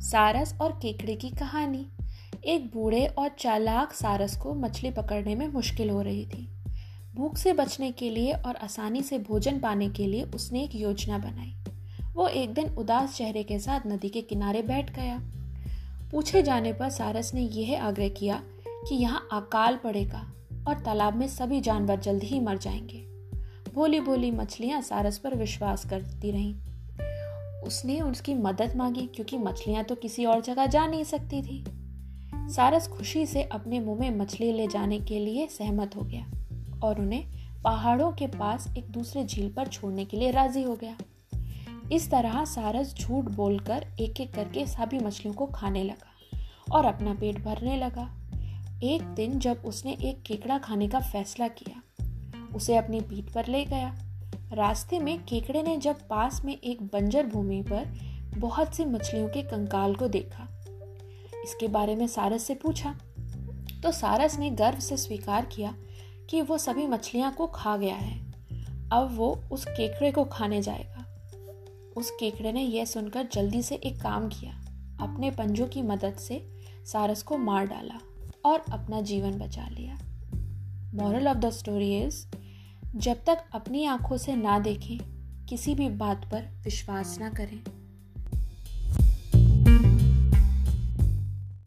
सारस और केकड़े की कहानी। एक बूढ़े और चालाक सारस को मछली पकड़ने में मुश्किल हो रही थी। भूख से बचने के लिए और आसानी से भोजन पाने के लिए उसने एक योजना बनाई। वो एक दिन उदास चेहरे के साथ नदी के किनारे बैठ गया। पूछे जाने पर सारस ने यह आग्रह किया कि यहाँ अकाल पड़ेगा और तालाब में सभी जानवर जल्द ही मर जाएँगे। भोली भोली मछलियाँ सारस पर विश्वास करती रहीं। उसने उसकी मदद मांगी क्योंकि मछलियाँ तो किसी और जगह जा नहीं सकती थी। सारस खुशी से अपने मुँह में मछली ले जाने के लिए सहमत हो गया और उन्हें पहाड़ों के पास एक दूसरे झील पर छोड़ने के लिए राज़ी हो गया। इस तरह सारस झूठ बोलकर एक एक करके सभी मछलियों को खाने लगा और अपना पेट भरने लगा। एक दिन जब उसने एक केकड़ा खाने का फैसला किया, उसे अपनी पीठ पर ले गया रास्ते में केकड़े ने जब पास में एक बंजर भूमि पर बहुत सी मछलियों के कंकाल को देखा, इसके बारे में सारस से पूछा तो सारस ने गर्व से स्वीकार किया कि वो सभी मछलियाँ को खा गया है। अब वो उस केकड़े को खाने जाएगा। उस केकड़े ने यह सुनकर जल्दी से एक काम किया। अपने पंजों की मदद से सारस को मार डाला और अपना जीवन बचा लिया। Moral of the story is जब तक अपनी आँखों से ना देखें किसी भी बात पर विश्वास ना करें।